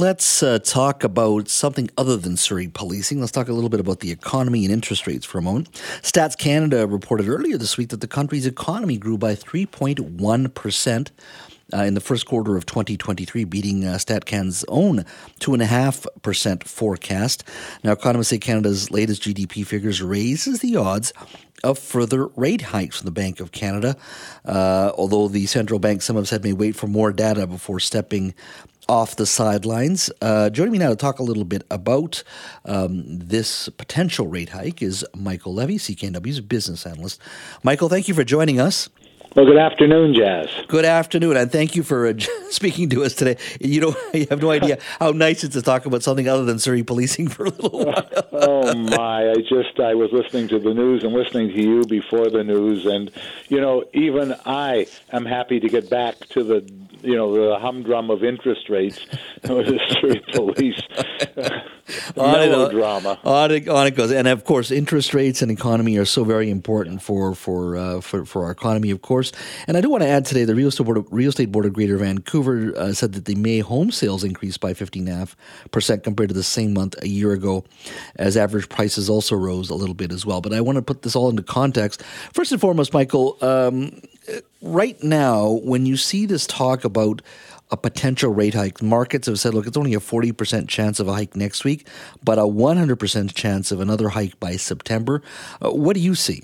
Let's uh, talk about something other than Surrey policing. Let's talk a little bit about the economy and interest rates for a moment. Stats Canada reported earlier this week that the country's economy grew by 3.1% uh, in the first quarter of 2023, beating uh, StatCan's own 2.5% forecast. Now, economists say Canada's latest GDP figures raises the odds of further rate hikes from the Bank of Canada, uh, although the central bank, some have said, may wait for more data before stepping off the sidelines. Uh, joining me now to talk a little bit about um, this potential rate hike is Michael Levy, CKNW's business analyst. Michael, thank you for joining us. Well, good afternoon, Jas. Good afternoon, and thank you for uh, speaking to us today. You know, you have no idea how nice it's to talk about something other than Surrey policing for a little while. oh my! I just I was listening to the news and listening to you before the news, and you know, even I am happy to get back to the you know the humdrum of interest rates with the Surrey police. On drama. On it, on it goes, and of course, interest rates and economy are so very important for for uh, for, for our economy, of course. And I do want to add today, the Real Estate Board of, Real Estate Board of Greater Vancouver uh, said that the May home sales increased by 15.5% compared to the same month a year ago, as average prices also rose a little bit as well. But I want to put this all into context. First and foremost, Michael, um, right now, when you see this talk about a potential rate hike. Markets have said, look, it's only a 40% chance of a hike next week, but a 100% chance of another hike by September. Uh, what do you see?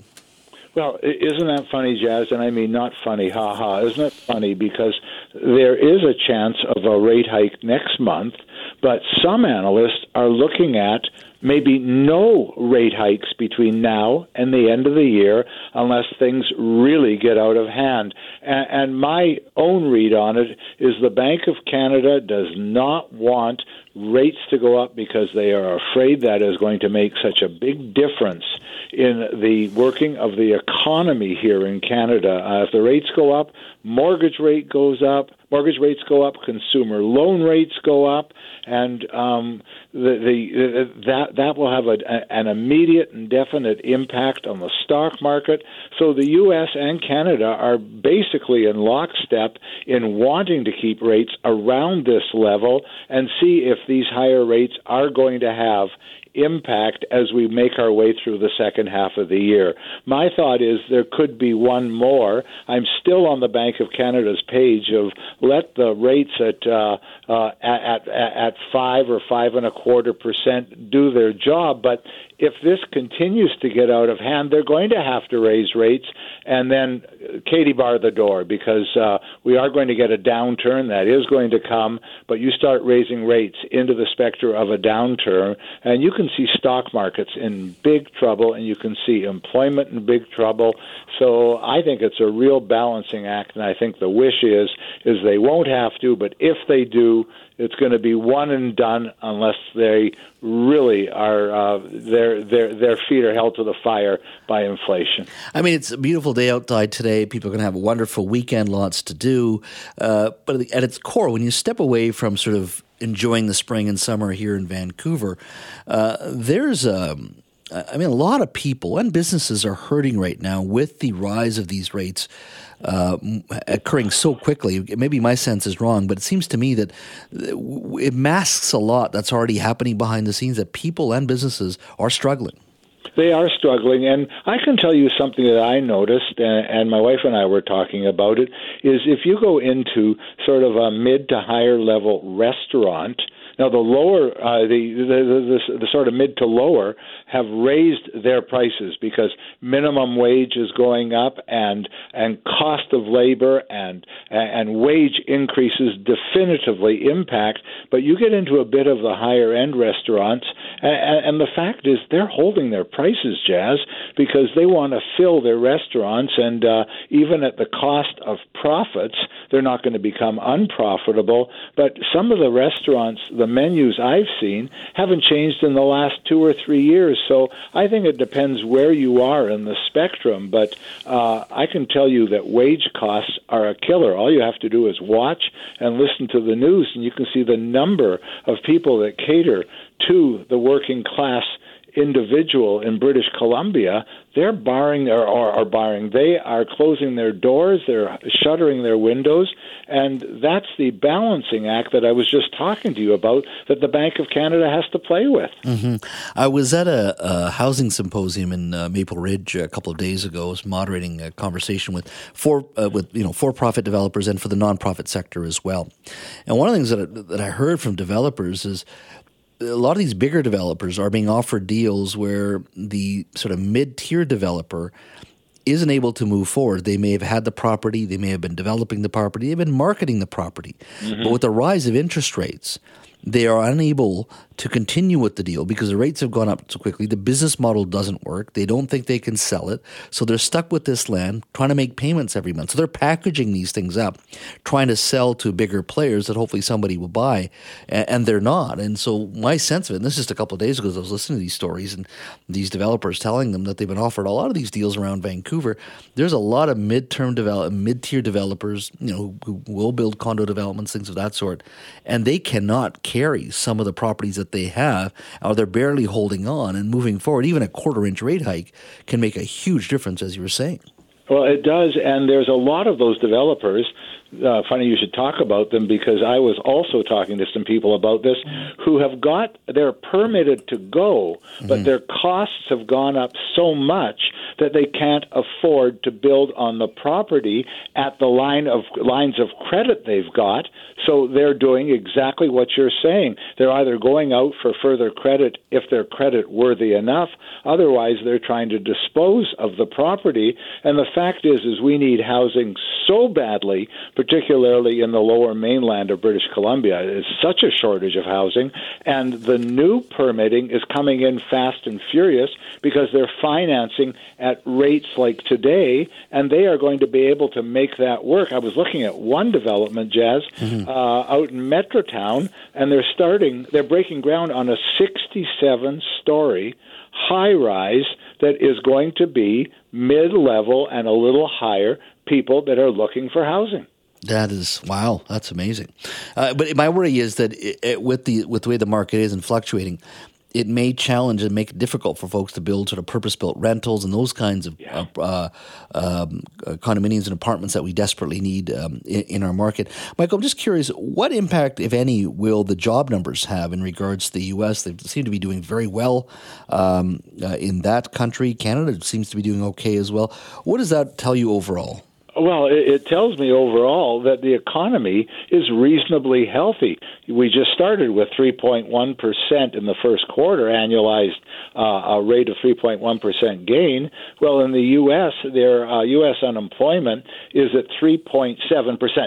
Well, isn't that funny, Jas? And I mean, not funny, ha ha. Isn't it funny? Because there is a chance of a rate hike next month, but some analysts are looking at maybe no rate hikes between now and the end of the year unless things really get out of hand. And, my own read on it is the Bank of Canada does not want rates to go up because they are afraid that is going to make such a big difference in the working of the economy here in Canada. Uh, if the rates go up, mortgage rate goes up, mortgage rates go up, consumer loan rates go up, and um, the, the, that that will have a, an immediate and definite impact on the stock market. So the U.S. and Canada are basically in lockstep in wanting to keep rates around this level and see if these higher rates are going to have impact as we make our way through the second half of the year. My thought is there could be one more. I'm still on the Bank of Canada's page of let the rates at uh, uh, at, at at five or five and a quarter percent do their job, but if this continues to get out of hand, they're going to have to raise rates and then Katie bar the door because uh, we are going to get a downturn that is going to come. But you start raising rates into the specter of a downturn, and you can see stock markets in big trouble, and you can see employment in big trouble. So I think it's a real balancing act, and I think the wish is is they won't have to, but if they do, it's going to be one and done unless they really are uh, their their their feet are held to the fire by inflation. I mean, it's a beautiful day outside today. People are going to have a wonderful weekend, lots to do. Uh, but at its core, when you step away from sort of enjoying the spring and summer here in Vancouver, uh, there's a um, I mean, a lot of people and businesses are hurting right now with the rise of these rates uh, occurring so quickly. Maybe my sense is wrong, but it seems to me that it masks a lot that's already happening behind the scenes that people and businesses are struggling. They are struggling, and I can tell you something that I noticed, and my wife and I were talking about it. Is if you go into sort of a mid to higher level restaurant, now, the lower, uh, the, the, the, the sort of mid to lower have raised their prices because minimum wage is going up and and cost of labor and and wage increases definitively impact. But you get into a bit of the higher end restaurants, And, and the fact is, they're holding their prices, Jas, because they want to fill their restaurants, and uh, even at the cost of profits, they're not going to become unprofitable. But some of the restaurants, the menus I've seen, haven't changed in the last two or three years. So I think it depends where you are in the spectrum. But uh, I can tell you that wage costs are a killer. All you have to do is watch and listen to the news, and you can see the number of people that cater to the working class individual in British Columbia, they're barring or are, are barring. They are closing their doors. They're shuttering their windows, and that's the balancing act that I was just talking to you about that the Bank of Canada has to play with. Mm-hmm. I was at a, a housing symposium in uh, Maple Ridge a couple of days ago. I was moderating a conversation with for uh, with you know for-profit developers and for the nonprofit sector as well. And one of the things that I, that I heard from developers is a lot of these bigger developers are being offered deals where the sort of mid-tier developer isn't able to move forward. They may have had the property, they may have been developing the property, they've been marketing the property. Mm-hmm. But with the rise of interest rates, they are unable to continue with the deal because the rates have gone up so quickly. The business model doesn't work. They don't think they can sell it. So they're stuck with this land trying to make payments every month. So they're packaging these things up, trying to sell to bigger players that hopefully somebody will buy, and they're not. And so my sense of it, and this is just a couple of days ago, I was listening to these stories and these developers telling them that they've been offered a lot of these deals around Vancouver. There's a lot of mid-term develop, mid-tier developers, you know, who will build condo developments, things of that sort, and they cannot carry some of the properties that they have, or they're barely holding on and moving forward. Even a quarter inch rate hike can make a huge difference, as you were saying. Well, it does, and there's a lot of those developers. Uh, funny you should talk about them because I was also talking to some people about this who have got they're permitted to go, but mm-hmm. their costs have gone up so much that they can't afford to build on the property at the line of lines of credit they've got. So they're doing exactly what you're saying. They're either going out for further credit if they're credit worthy enough, otherwise they're trying to dispose of the property. And the fact is is we need housing so badly, particularly in the lower mainland of British Columbia. It's such a shortage of housing and the new permitting is coming in fast and furious because they're financing at rates like today, and they are going to be able to make that work. I was looking at one development, Jas, mm-hmm. uh, out in Metrotown, and they're starting, they're breaking ground on a 67 story high rise that is going to be mid level and a little higher people that are looking for housing. That is wow. That's amazing. Uh, but my worry is that it, it, with the with the way the market is and fluctuating, it may challenge and make it difficult for folks to build sort of purpose-built rentals and those kinds of yeah. uh, um, uh, condominiums and apartments that we desperately need um, in, in, our market. Michael, I'm just curious, what impact, if any, will the job numbers have in regards to the U.S.? They seem to be doing very well um, uh, in that country. Canada seems to be doing okay as well. What does that tell you overall? Well, it, it tells me overall that the economy is reasonably healthy. We just started with 3.1% in the first quarter, annualized uh, a rate of 3.1% gain. Well, in the U.S., their uh, U.S. unemployment is at 3.7%.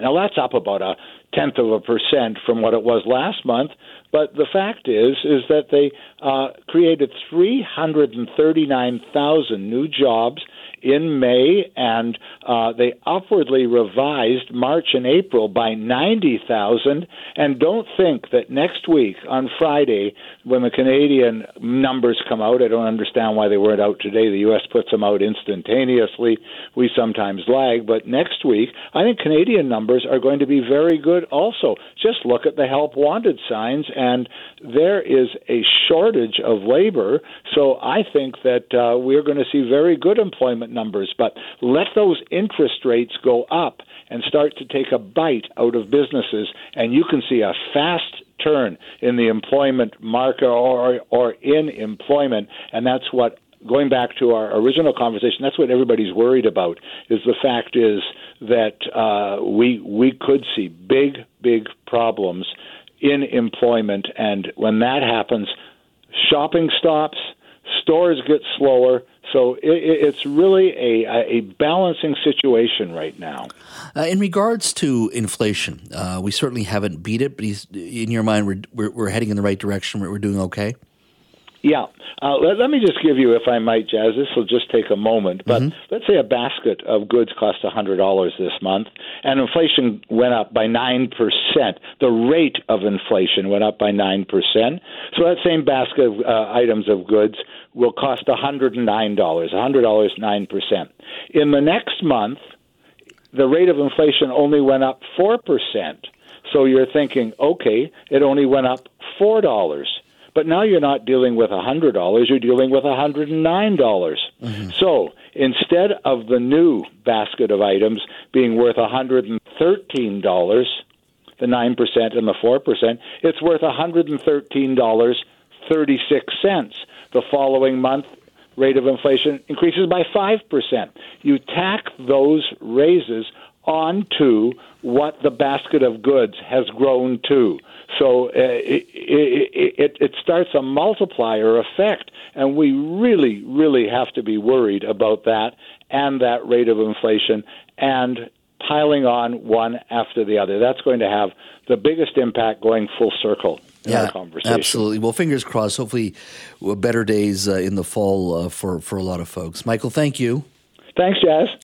Now, that's up about a tenth of a percent from what it was last month. But the fact is, is that they uh, created 339,000 new jobs in May, and uh, they upwardly revised March and April by 90,000. And don't think that next week on Friday, when the Canadian numbers come out, I don't understand why they weren't out today. The U.S. puts them out instantaneously. We sometimes lag, but next week, I think Canadian numbers are going to be very good also. Just look at the help wanted signs, and there is a shortage of labor. So I think that uh, we're going to see very good employment numbers, but let those interest rates go up and start to take a bite out of businesses, and you can see a fast turn in the employment market or or in employment, and that's what going back to our original conversation, that's what everybody's worried about. Is the fact is that uh, we we could see big big problems in employment, and when that happens, shopping stops, stores get slower, so it, it's really a, a balancing situation right now. Uh, in regards to inflation, uh, we certainly haven't beat it, but in your mind, we're, we're, we're heading in the right direction. We're, we're doing okay. Yeah. Uh, let, let, me just give you, if I might, Jas, this will just take a moment, but mm-hmm. let's say a basket of goods cost $100 this month, and inflation went up by 9%. The rate of inflation went up by 9%. So that same basket of uh, items of goods will cost $109, $100, 9%. In the next month, the rate of inflation only went up 4%. So you're thinking, okay, it only went up $4. But now you're not dealing with $100, you're dealing with 109. dollars mm hmm So instead of the new basket of items being worth $113, the 9% and the 4%, it's worth $113.36. The following month, rate of inflation increases by 5%. You tack those raises onto what the basket of goods has grown to. So uh, it, it, it starts a multiplier effect, and we really, really have to be worried about that and that rate of inflation and piling on one after the other. That's going to have the biggest impact going full circle in yeah, our conversation. Absolutely. Well, fingers crossed. Hopefully, better days uh, in the fall uh, for for a lot of folks. Michael, thank you. Thanks, Jas.